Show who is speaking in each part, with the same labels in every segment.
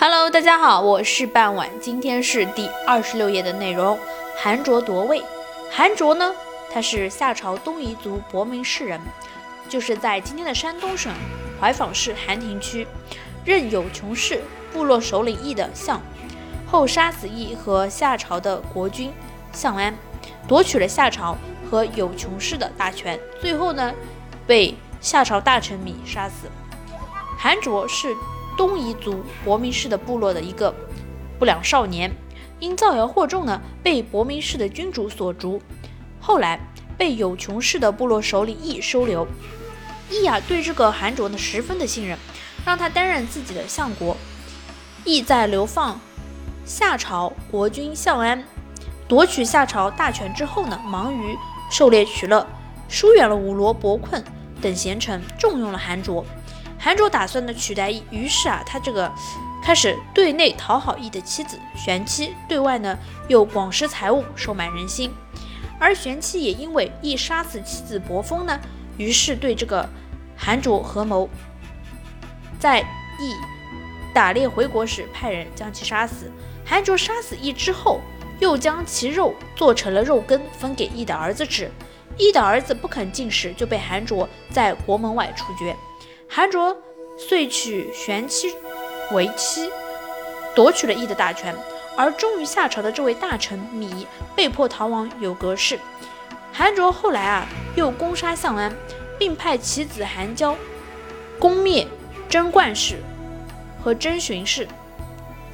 Speaker 1: Hello，大家好，我是半晚，今天是第二十六页的内容。韩卓夺位，韩卓呢，他是夏朝东夷族博明氏人，就是在今天的山东省怀坊市韩亭区，任有穷氏部落首领义的相，后杀死义和夏朝的国君相安，夺取了夏朝和有穷氏的大权，最后呢，被夏朝大臣芈杀死。韩卓是。东夷族伯明氏的部落的一个不良少年，因造谣惑众呢，被伯明氏的君主所逐。后来被有穷氏的部落首领义收留。义啊，对这个韩卓呢十分的信任，让他担任自己的相国。义在流放夏朝国君相安，夺取夏朝大权之后呢，忙于狩猎取乐，疏远了武罗、伯困等贤臣，重用了韩卓。韩卓打算呢取代义，于是啊，他这个开始对内讨好义的妻子玄妻，对外呢又广施财物，收买人心。而玄妻也因为义杀死妻子伯封呢，于是对这个韩卓合谋，在义打猎回国时派人将其杀死。韩卓杀死义之后，又将其肉做成了肉羹分给义的儿子吃。义的儿子不肯进食，就被韩卓在国门外处决。韩卓遂娶玄妻为妻，夺取了义的大权。而忠于夏朝的这位大臣芈被迫逃亡有阁氏。韩卓后来啊，又攻杀相安，并派其子韩交攻灭贞观氏和贞寻氏。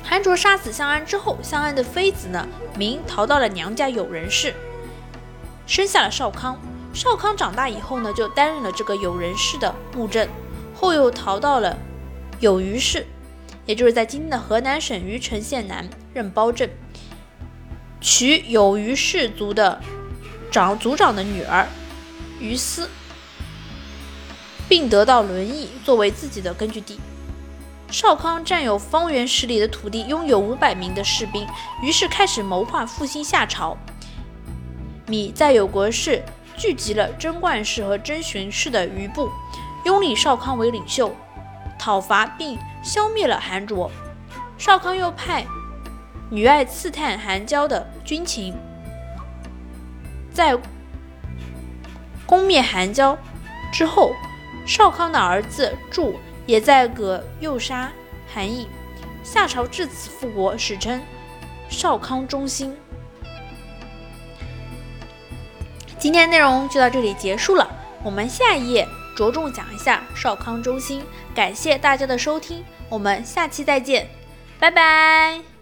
Speaker 1: 韩卓杀死相安之后，相安的妃子呢，明逃到了娘家有人氏，生下了少康。少康长大以后呢，就担任了这个有人氏的穆正。后又逃到了有虞氏，也就是在今天的河南省虞城县南任包镇，娶有虞氏族的长族长的女儿于思，并得到轮邑作为自己的根据地。少康占有方圆十里的土地，拥有五百名的士兵，于是开始谋划复兴夏朝。米在有国氏聚集了贞观氏和贞寻氏的余部。拥立少康为领袖，讨伐并消灭了韩卓。少康又派女爱刺探韩娇的军情，在攻灭韩娇之后，少康的儿子祝也在葛诱杀韩义。夏朝至此复国，史称少康中兴。今天内容就到这里结束了，我们下一页。着重讲一下少康中心，感谢大家的收听，我们下期再见，拜拜。